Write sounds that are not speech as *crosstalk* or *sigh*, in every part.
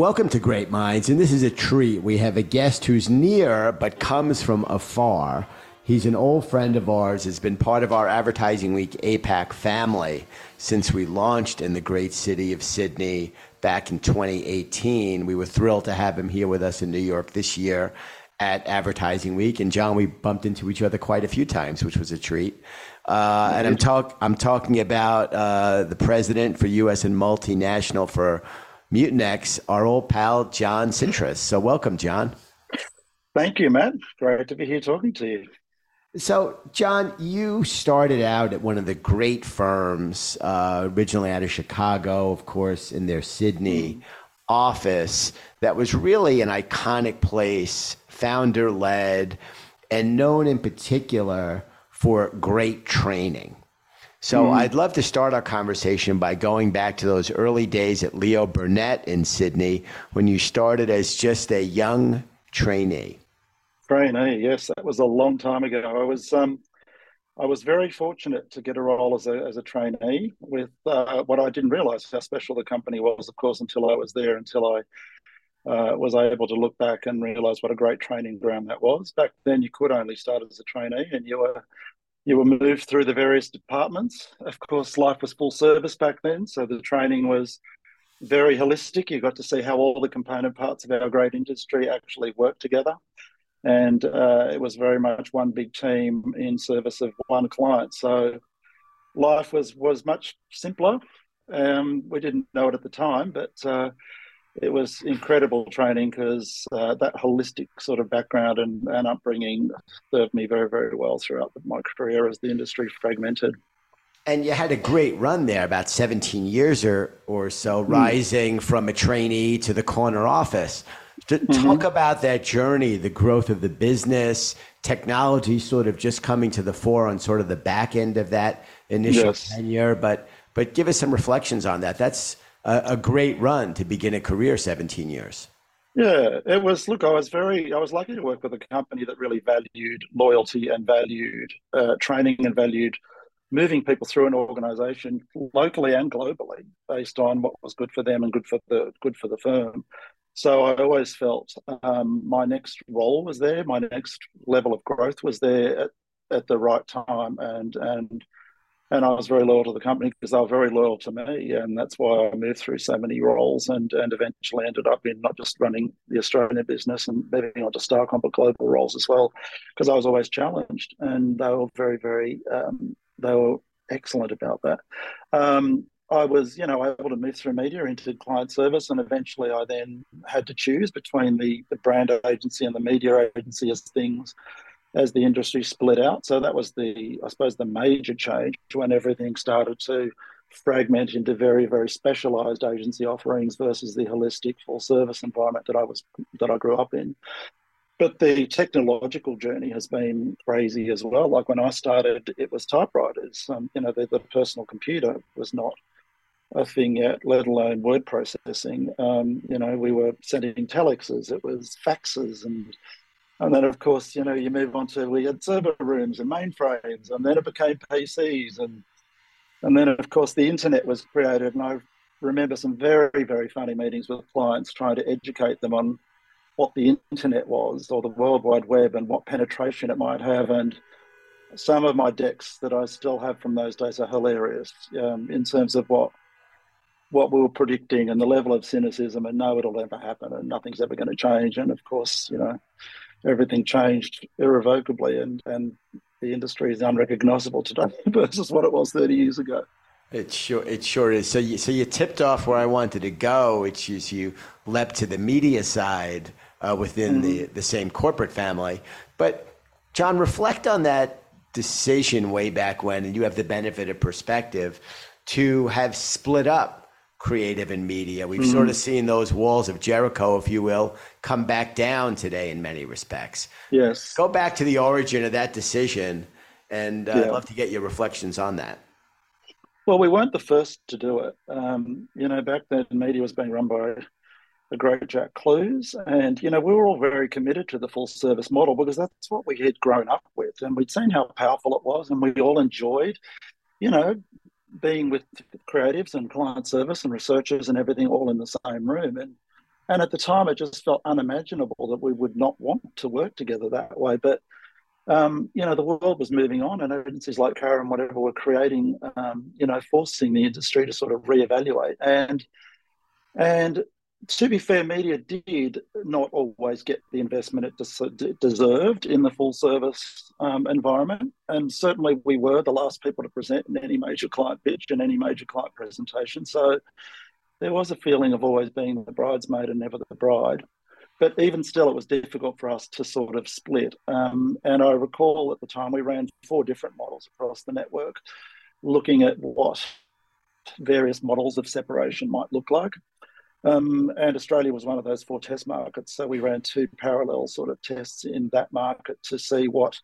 Welcome to Great Minds, and this is a treat. We have a guest who's near but comes from afar. He's an old friend of ours, has been part of our Advertising Week APAC family since we launched in the great city of Sydney back in 2018. We were thrilled to have him here with us in New York this year at Advertising Week. And John, we bumped into each other quite a few times, which was a treat. Uh, and I'm, talk- I'm talking about uh, the president for U.S. and multinational for Mutinex, our old pal, John Sintras. So, welcome, John. Thank you, Matt. Great to be here talking to you. So, John, you started out at one of the great firms, uh, originally out of Chicago, of course, in their Sydney office, that was really an iconic place, founder led, and known in particular for great training. So mm. I'd love to start our conversation by going back to those early days at Leo Burnett in Sydney when you started as just a young trainee. Trainee, yes, that was a long time ago. I was um, I was very fortunate to get a role as a as a trainee. With uh, what I didn't realise how special the company was, of course, until I was there, until I uh, was able to look back and realise what a great training ground that was. Back then, you could only start as a trainee, and you were you were moved through the various departments. Of course, life was full service back then, so the training was very holistic. You got to see how all the component parts of our great industry actually work together. And uh, it was very much one big team in service of one client. So life was was much simpler. Um, we didn't know it at the time, but uh, it was incredible training because uh, that holistic sort of background and, and upbringing served me very, very well throughout my career as the industry fragmented. And you had a great run there, about 17 years or, or so, mm. rising from a trainee to the corner office. To mm-hmm. Talk about that journey, the growth of the business, technology sort of just coming to the fore on sort of the back end of that initial yes. tenure. But, but give us some reflections on that. That's a, a great run to begin a career 17 years. Yeah, it was. Look, I was very, I was lucky to work with a company that really valued loyalty and valued uh, training and valued moving people through an organization locally and globally based on what was good for them and good for the good for the firm. So I always felt um, my next role was there, my next level of growth was there at, at the right time, and and and I was very loyal to the company because they were very loyal to me, and that's why I moved through so many roles and and eventually ended up in not just running the Australian business and moving on to Starcom but global roles as well, because I was always challenged, and they were very very um, they were excellent about that. Um, I was, you know, able to move through media into client service, and eventually I then had to choose between the, the brand agency and the media agency as things as the industry split out. So that was the, I suppose, the major change when everything started to fragment into very, very specialized agency offerings versus the holistic full service environment that I was that I grew up in. But the technological journey has been crazy as well. Like when I started, it was typewriters. Um, you know, the, the personal computer was not a thing yet, let alone word processing. Um, you know, we were sending telexes, it was faxes and and then, of course, you know, you move on to we had server rooms and mainframes, and then it became PCs, and and then, of course, the internet was created. And I remember some very, very funny meetings with clients trying to educate them on what the internet was or the World Wide Web and what penetration it might have. And some of my decks that I still have from those days are hilarious um, in terms of what what we were predicting and the level of cynicism and no, it'll never happen and nothing's ever going to change. And of course, you know, everything changed irrevocably, and and the industry is unrecognizable today *laughs* versus what it was 30 years ago. It sure it sure is. So you so you tipped off where I wanted to go, which is you leapt to the media side uh, within mm-hmm. the the same corporate family. But John, reflect on that decision way back when, and you have the benefit of perspective to have split up creative and media. We've mm-hmm. sort of seen those walls of Jericho, if you will, come back down today in many respects. Yes. Go back to the origin of that decision, and uh, yeah. I'd love to get your reflections on that. Well, we weren't the first to do it. Um, you know, back then, media was being run by the great Jack Klues, and you know, we were all very committed to the full service model because that's what we had grown up with, and we'd seen how powerful it was, and we all enjoyed you know, being with creatives and client service and researchers and everything all in the same room. And and at the time, it just felt unimaginable that we would not want to work together that way. But um, you know, the world was moving on, and agencies like Carat and whatever were creating, um, you know, forcing the industry to sort of reevaluate. And and to be fair, media did not always get the investment it des- deserved in the full service um, environment. And certainly we were the last people to present in any major client pitch and any major client presentation. So there was a feeling of always being the bridesmaid and never the bride. But even still, it was difficult for us to sort of split. Um, and I recall at the time we ran four different models across the network, looking at what various models of separation might look like. Um, and Australia was one of those four test markets. So we ran two parallel sort of tests in that market to see what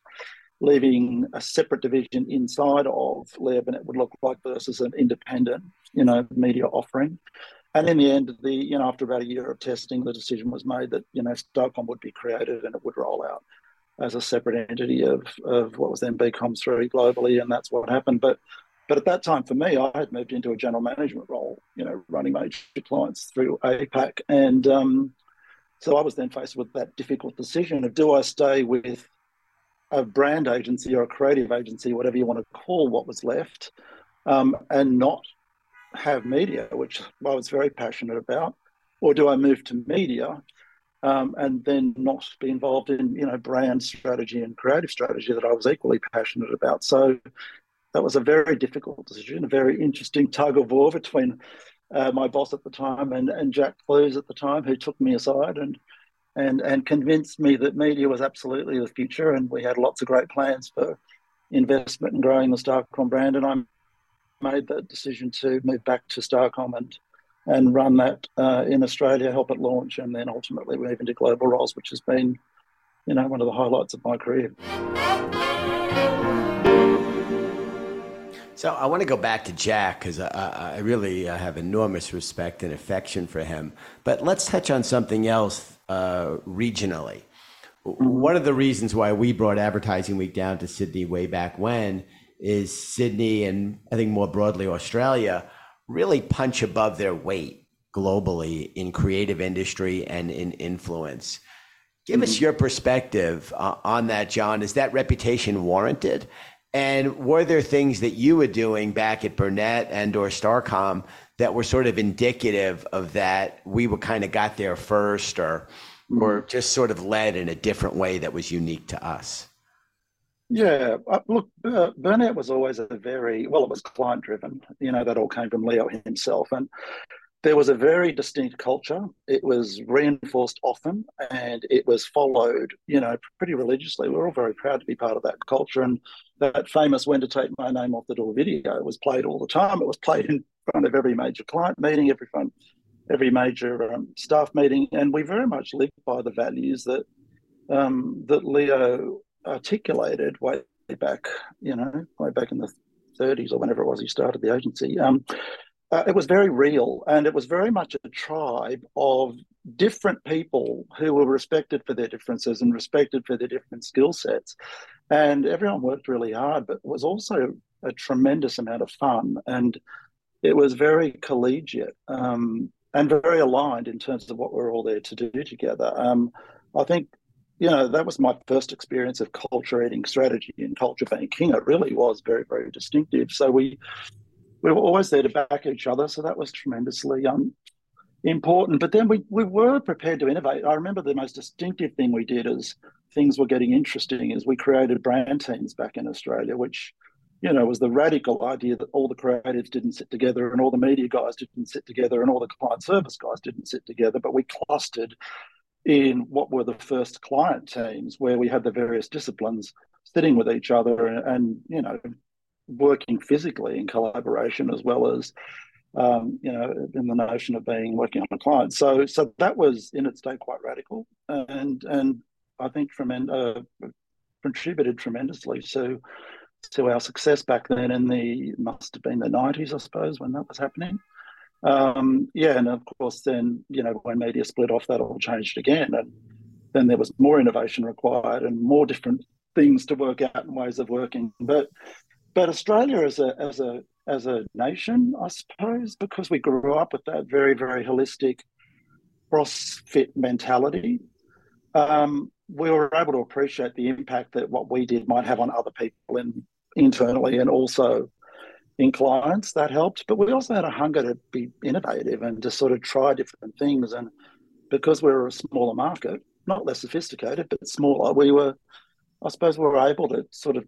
leaving a separate division inside of Leo Burnett would look like versus an independent, you know, media offering. And in the end, the you know, after about a year of testing, the decision was made that you know Starcom would be created and it would roll out as a separate entity of of what was then BCom3 globally, and that's what happened. But but at that time, for me, I had moved into a general management role, you know, running major clients through APAC. And um, so I was then faced with that difficult decision of do I stay with a brand agency or a creative agency, whatever you want to call what was left, um, and not have media, which I was very passionate about, or do I move to media um, and then not be involved in you know brand strategy and creative strategy that I was equally passionate about? So that was a very difficult decision, a very interesting tug of war between uh, my boss at the time and, and Jack Klues at the time, who took me aside and and and convinced me that media was absolutely the future, and we had lots of great plans for investment and growing the Starcom brand. And I made that decision to move back to Starcom and and run that uh, in Australia, help it launch, and then ultimately move into global roles, which has been, you know, one of the highlights of my career. So I want to go back to Jack because I, I, really uh, have enormous respect and affection for him. But let's touch on something else uh, regionally. One of the reasons why we brought Advertising Week down to Sydney way back when is Sydney and I think more broadly Australia really punch above their weight globally in creative industry and in influence. Give mm-hmm. us your perspective uh, on that, John. Is that reputation warranted? And were there things that you were doing back at Burnett and or Starcom that were sort of indicative of that we were kind of got there first or or mm-hmm. just sort of led in a different way that was unique to us? Yeah, uh, look, uh, Burnett was always a very well. It was client driven. You know, that all came from Leo himself, and there was a very distinct culture. It was reinforced often and it was followed, you know, pretty religiously. We are all very proud to be part of that culture. And that famous When to Take My Name Off the Door video was played all the time. It was played in front of every major client meeting, every front, every major um, staff meeting. And we very much lived by the values that um, that Leo articulated way back, you know, way back in the 30s or whenever it was he started the agency. Um, uh, it was very real and it was very much a tribe of different people who were respected for their differences and respected for their different skill sets. And everyone worked really hard but it was also a tremendous amount of fun and it was very collegiate um, and very aligned in terms of what we're all there to do together. Um, i think you know that was my first experience of culture eating strategy and culture banking. It really was very very distinctive. So we we were always there to back each other. So that was tremendously um, important. But then we, we were prepared to innovate. I remember the most distinctive thing we did as things were getting interesting is we created brand teams back in Australia, which, you know, was the radical idea that all the creatives didn't sit together and all the media guys didn't sit together and all the client service guys didn't sit together, but we clustered in what were the first client teams where we had the various disciplines sitting with each other and, and you know working physically in collaboration as well as um, you know in the notion of being working on a client. So so that was in its day quite radical and and I think tremend- uh, contributed tremendously to to our success back then in the must have been the 90s I suppose when that was happening. Um, yeah, and of course then you know when media split off that all changed again and then there was more innovation required and more different things to work out and ways of working. But but Australia as a as a as a nation, I suppose, because we grew up with that very very holistic CrossFit mentality, um, we were able to appreciate the impact that what we did might have on other people in, internally and also in clients. That helped. But we also had a hunger to be innovative and to sort of try different things. And because we were a smaller market, not less sophisticated, but smaller, we were, I suppose, we were able to sort of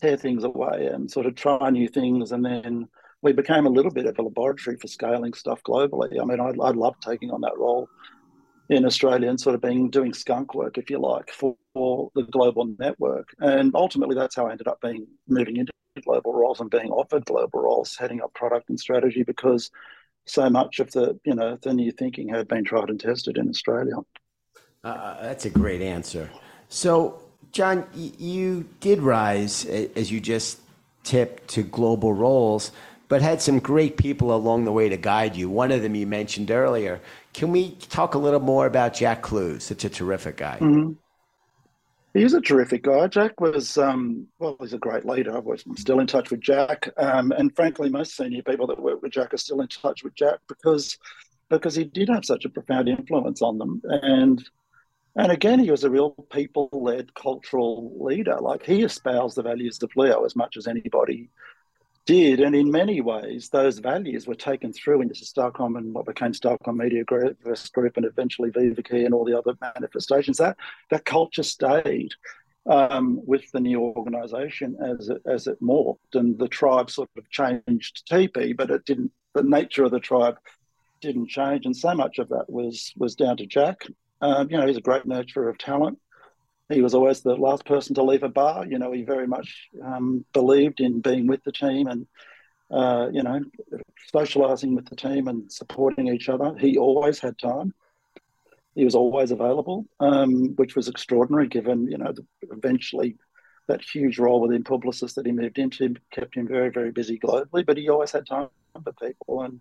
tear things away and sort of try new things. And then we became a little bit of a laboratory for scaling stuff globally. I mean, I, I love taking on that role in Australia and sort of being doing skunk work, if you like, for, for, the global network. And ultimately, that's how I ended up being moving into global roles and being offered global roles, heading up product and strategy, because so much of the you know the new thinking had been tried and tested in Australia. Uh, that's a great answer. So, John, you did rise as you just tipped to global roles but had some great people along the way to guide you. One of them you mentioned earlier. Can we talk a little more about Jack Clue? Such a terrific guy. Mm-hmm. He's a terrific guy. Jack was, um, well, he's a great leader. I'm still in touch with Jack. Um, and frankly, most senior people that work with Jack are still in touch with Jack because because he did have such a profound influence on them. And and again, he was a real people-led cultural leader. Like he espoused the values of Leo as much as anybody did. And in many ways, those values were taken through into Starcom and what became Starcom Media Group, Group and eventually VivaKi and all the other manifestations. That, that culture stayed um, with the new organisation as it, as it morphed. And the tribe sort of changed TP, but it didn't, the nature of the tribe didn't change. And so much of that was, was down to Jack. Um, you know, he's a great nurturer of talent he was always the last person to leave a bar. You know, he very much um, believed in being with the team and, uh, you know, socializing with the team and supporting each other. He always had time. He was always available, um, which was extraordinary given, you know, eventually that huge role within Publicis that he moved into kept him very, very busy globally, but he always had time for people. And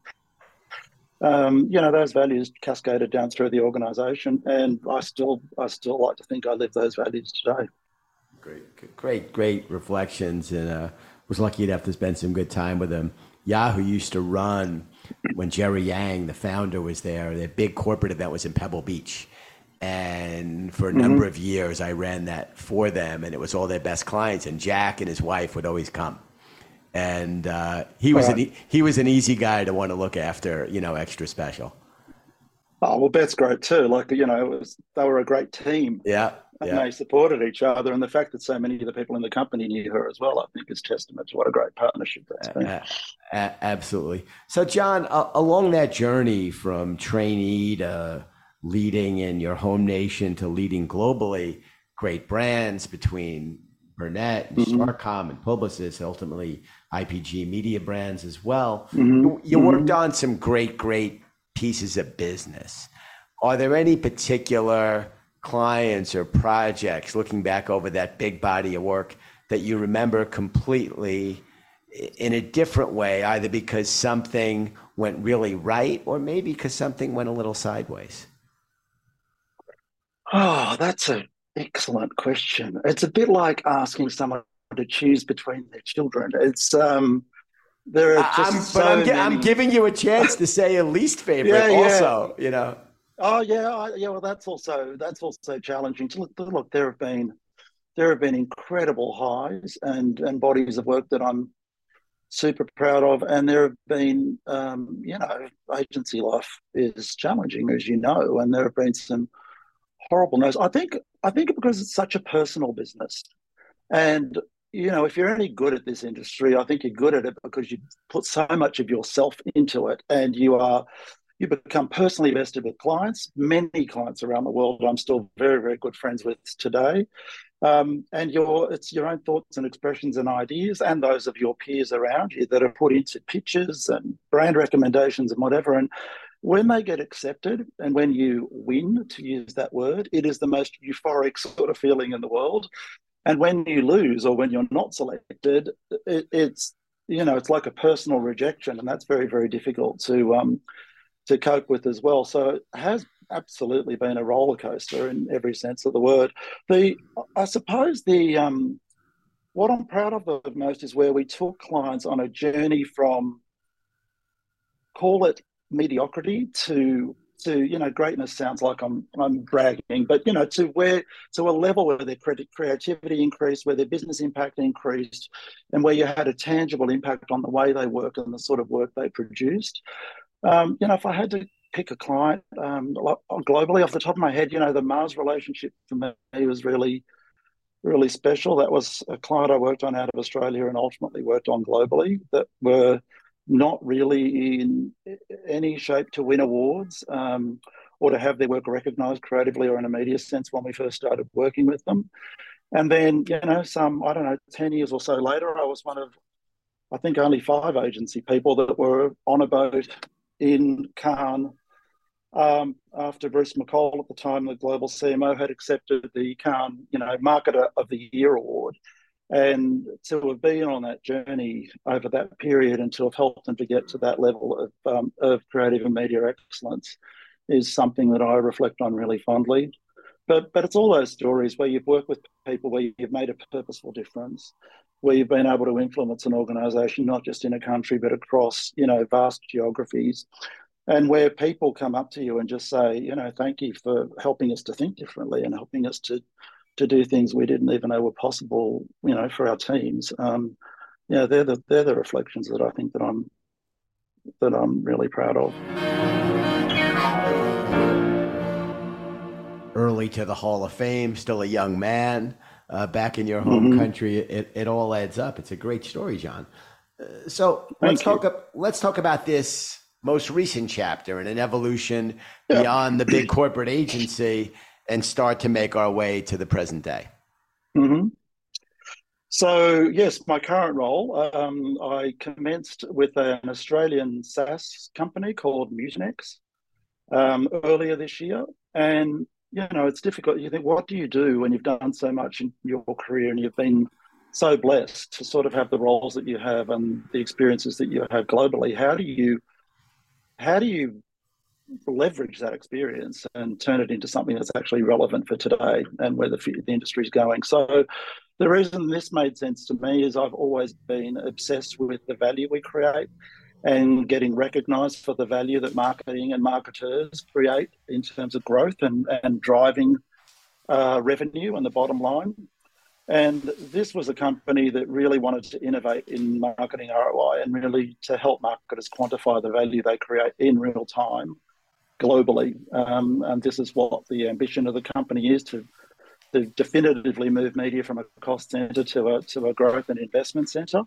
um, you know those values cascaded down through the organisation, and I still I still like to think I live those values today. Great, great, great reflections, and uh, was lucky enough to spend some good time with him. Yahoo used to run when Jerry Yang, the founder, was there. Their big corporate event was in Pebble Beach, and for a mm-hmm. number of years, I ran that for them, and it was all their best clients. And Jack and his wife would always come and uh, he was an he was an easy guy to want to look after, you know, extra special. Oh well, Beth's great too. Like you know, was, they were a great team. Yeah, and yeah. they supported each other, and the fact that so many of the people in the company knew her as well, I think, is testament to what a great partnership that's been. Uh, uh, absolutely. So, John, uh, along that journey from trainee to leading in your home nation to leading globally, great brands between Burnett and mm-hmm. Starcom and Publicis, ultimately IPG media brands as well. Mm-hmm. You, you mm-hmm. worked on some great, great pieces of business. Are there any particular clients or projects looking back over that big body of work that you remember completely in a different way, either because something went really right or maybe because something went a little sideways? Oh, that's a Excellent question. It's a bit like asking someone to choose between their children. It's um, there are just I'm, so I'm, many... I'm, giving you a chance to say a least favorite. yeah, yeah. Also, you know. Oh yeah, yeah. Well, that's also that's also challenging. Look, look, there have been there have been incredible highs and and bodies of work that I'm super proud of, and there have been um, you know agency life is challenging as you know, and there have been some horrible no's. I think I think because it's such a personal business, and you know, if you're any good at this industry, I think you're good at it because you put so much of yourself into it, and you are you become personally vested with clients. Many clients around the world, I'm still very very good friends with today. Um, and your it's your own thoughts and expressions and ideas and those of your peers around you that are put into pitches and brand recommendations and whatever and when they get accepted and when you win, to use that word, it is the most euphoric sort of feeling in the world. And when you lose or when you're not selected, it, it's you know it's like a personal rejection, and that's very very difficult to um, to cope with as well. So it has absolutely been a roller coaster in every sense of the word. The I suppose the um, what I'm proud of the most is where we took clients on a journey from call it mediocrity to to you know greatness sounds like I'm I'm bragging, but you know to where to a level where their creativity increased, where their business impact increased, and where you had a tangible impact on the way they work and the sort of work they produced. Um, you know, if I had to pick a client um, globally off the top of my head, you know, the Mars relationship for me was really really special. That was a client I worked on out of Australia and ultimately worked on globally that were not really in any shape to win awards um, or to have their work recognized creatively or in a media sense when we first started working with them. And then, you know, some, I don't know, 10 years or so later, I was one of, I think, only five agency people that were on a boat in Cannes um, after Bruce McColl at the time, the global CMO, had accepted the Cannes, you know, Marketer of the Year award. And to have been on that journey over that period and to have helped them to get to that level of, um, of creative and media excellence is something that I reflect on really fondly. But, but it's all those stories where you've worked with people where you've made a purposeful difference, where you've been able to influence an organisation not just in a country but across you know vast geographies, and where people come up to you and just say, you know, thank you for helping us to think differently and helping us to to do things we didn't even know were possible, you know, for our teams. Um, yeah, they're the they're the reflections that I think that I'm that I'm really proud of. Early to the Hall of Fame, still a young man, uh, back in your home mm-hmm. country. It, it all adds up. It's a great story, John. Uh, so Thank let's you. talk. Let's talk about this most recent chapter and an evolution yeah. beyond the big corporate agency and start to make our way to the present day. Mm-hmm. So, yes, my current role, um, I commenced with an Australian SaaS company called Mutinex um, earlier this year. And, you know, it's difficult. You think, what do you do when you've done so much in your career and you've been so blessed to sort of have the roles that you have and the experiences that you have globally? How do you how do you leverage that experience and turn it into something that's actually relevant for today and where the, the industry is going. So, the reason this made sense to me is I've always been obsessed with the value we create and getting recognized for the value that marketing and marketers create in terms of growth and, and driving uh, revenue and the bottom line. And this was a company that really wanted to innovate in marketing ROI and really to help marketers quantify the value they create in real time globally. Um, and this is what the ambition of the company is to, to definitively move media from a cost center to a, to a growth and investment center.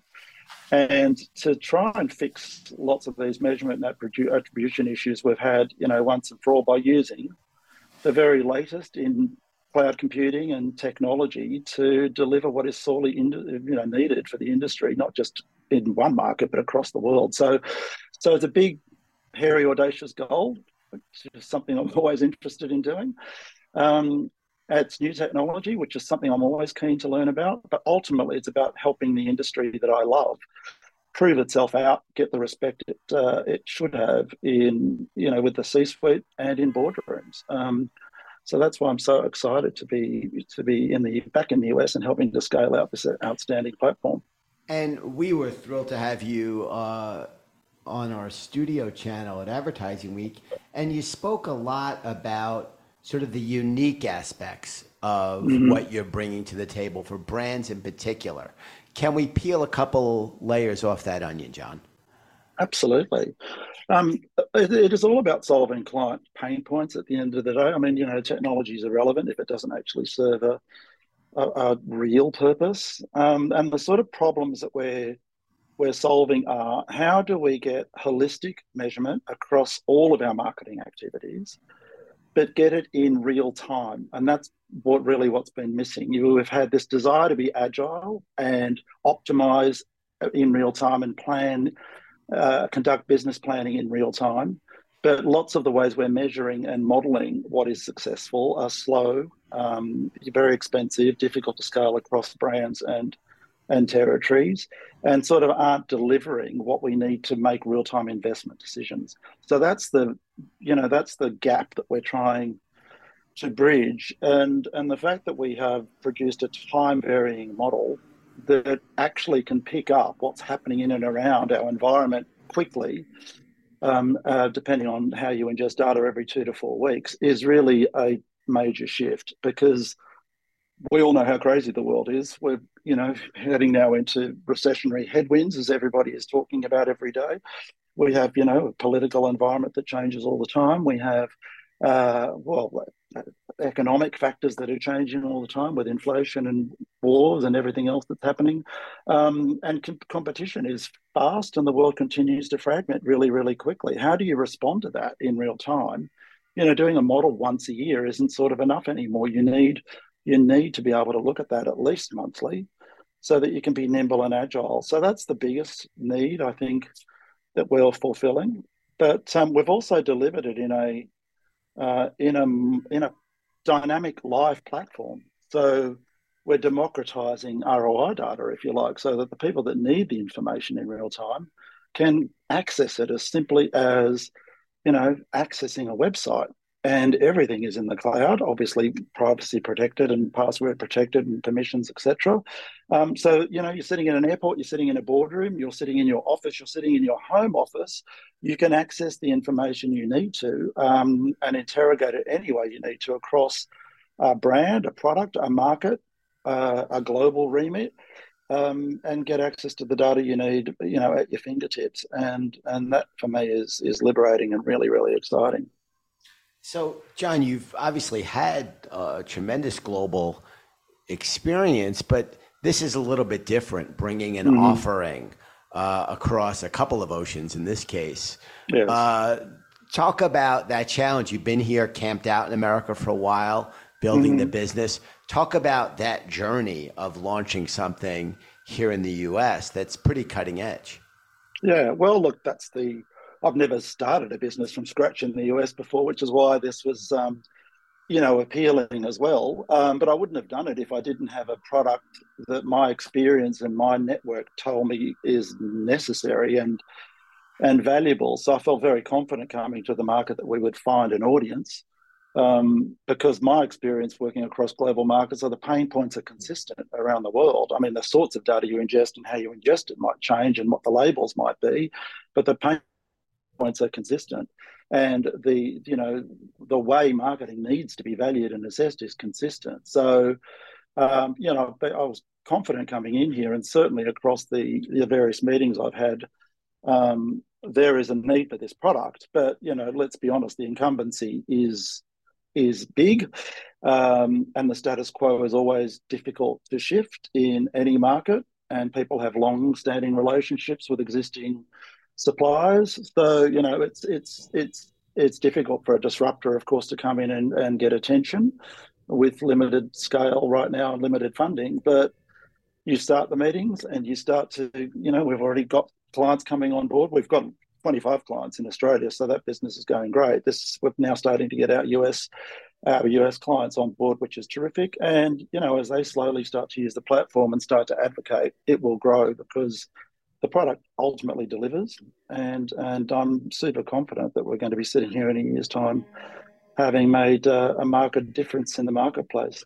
And to try and fix lots of these measurement and attribution issues we've had, you know, once and for all by using the very latest in cloud computing and technology to deliver what is sorely in, you know needed for the industry, not just in one market but across the world. So, so it's a big, hairy, audacious goal, which is something I'm *laughs* always interested in doing. Um, it's new technology, which is something I'm always keen to learn about. But ultimately, it's about helping the industry that I love prove itself out, get the respect it uh, it should have in you know with the C-suite and in boardrooms. Um, so that's why I'm so excited to be to be in the back in the US and helping to scale out this outstanding platform. And we were thrilled to have you uh, on our studio channel at Advertising Week, and you spoke a lot about sort of the unique aspects of mm-hmm. what you're bringing to the table for brands in particular. Can we peel a couple layers off that onion, John? Absolutely. Um, it, it is all about solving client pain points at the end of the day. I mean, you know, technology is irrelevant if it doesn't actually serve a, a, a real purpose. Um, and the sort of problems that we're we're solving are how do we get holistic measurement across all of our marketing activities, but get it in real time? And that's what really what's been missing. You have had this desire to be agile and optimize in real time and plan uh, conduct business planning in real time. But lots of the ways we're measuring and modeling what is successful are slow, um, very expensive, difficult to scale across brands and and territories, and sort of aren't delivering what we need to make real time investment decisions. So that's the you know that's the gap that we're trying to bridge, and and the fact that we have produced a time varying model that actually can pick up what's happening in and around our environment quickly um, uh, depending on how you ingest data every two to four weeks, is really a major shift because we all know how crazy the world is. We're, you know, heading now into recessionary headwinds, as everybody is talking about every day. We have, you know, a political environment that changes all the time. We have, uh, well, economic factors that are changing all the time with inflation and wars and everything else that's happening. Um, and com- competition is fast and the world continues to fragment really, really quickly. How do you respond to that in real time? You know, doing a model once a year isn't sort of enough anymore. You need you need to be able to look at that at least monthly so that you can be nimble and agile. So that's the biggest need I think that we're fulfilling. But um, we've also delivered it in a uh, in a in a dynamic live platform. So we're democratizing ROI data, if you like, so that the people that need the information in real time can access it as simply as, you know, accessing a website. And everything is in the cloud, obviously privacy protected and password protected and permissions, etc. Um, so you know, you're sitting in an airport, you're sitting in a boardroom, you're sitting in your office, you're sitting in your home office. You can access the information you need to um, and interrogate it any way you need to across a brand, a product, a market, uh, a global remit, um, and get access to the data you need, you know, at your fingertips. And and that for me is is liberating and really really exciting. So, John, you've obviously had a tremendous global experience, but this is a little bit different, bringing an mm-hmm. offering uh, across a couple of oceans in this case. Yes. Uh, talk about that challenge. You've been here, camped out in America for a while building mm-hmm. the business. Talk about that journey of launching something here in the US that's pretty cutting edge. Yeah, well, look, that's the. I've never started a business from scratch in the US before, which is why this was, um, you know, appealing as well. Um, but I wouldn't have done it if I didn't have a product that my experience and my network told me is necessary and and valuable. So I felt very confident coming to the market that we would find an audience um, because my experience working across global markets are the pain points are consistent around the world. I mean, the sorts of data you ingest and how you ingest it might change and what the labels might be, but the pain points are consistent. And the you know the way marketing needs to be valued and assessed is consistent. So um, you know I was confident coming in here, and certainly across the, the various meetings I've had, um, there is a need for this product. But you know, let's be honest, the incumbency is is big, um, and the status quo is always difficult to shift in any market. And people have long-standing relationships with existing suppliers, so you know it's it's it's it's difficult for a disruptor, of course, to come in and, and get attention with limited scale right now and limited funding. But you start the meetings and you start to, you know, we've already got clients coming on board. We've got 25 clients in Australia, so that business is going great. This we're now starting to get our US our US clients on board, which is terrific. And you know, as they slowly start to use the platform and start to advocate, it will grow because the product ultimately delivers. And and I'm super confident that we're going to be sitting here in a year's time, having made uh, a market difference in the marketplace.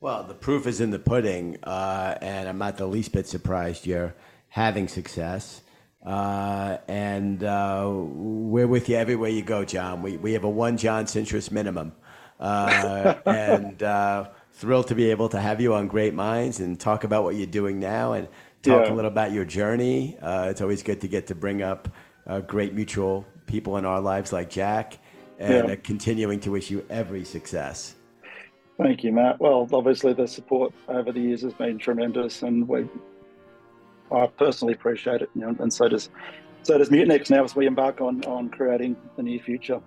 Well, the proof is in the pudding, uh, and I'm not the least bit surprised you're having success. Uh, and uh, we're with you everywhere you go, John. We, we have a one John Sintras minimum. Uh, *laughs* and uh, thrilled to be able to have you on Great Minds and talk about what you're doing now and talk yeah. a little about your journey. Uh, it's always good to get to bring up uh, great mutual people in our lives like Jack and yeah. continuing to wish you every success. Thank you, Matt. Well, obviously, the support over the years has been tremendous, and we I personally appreciate it, you know, and so does so does Mutinex now as we embark on on creating the near future.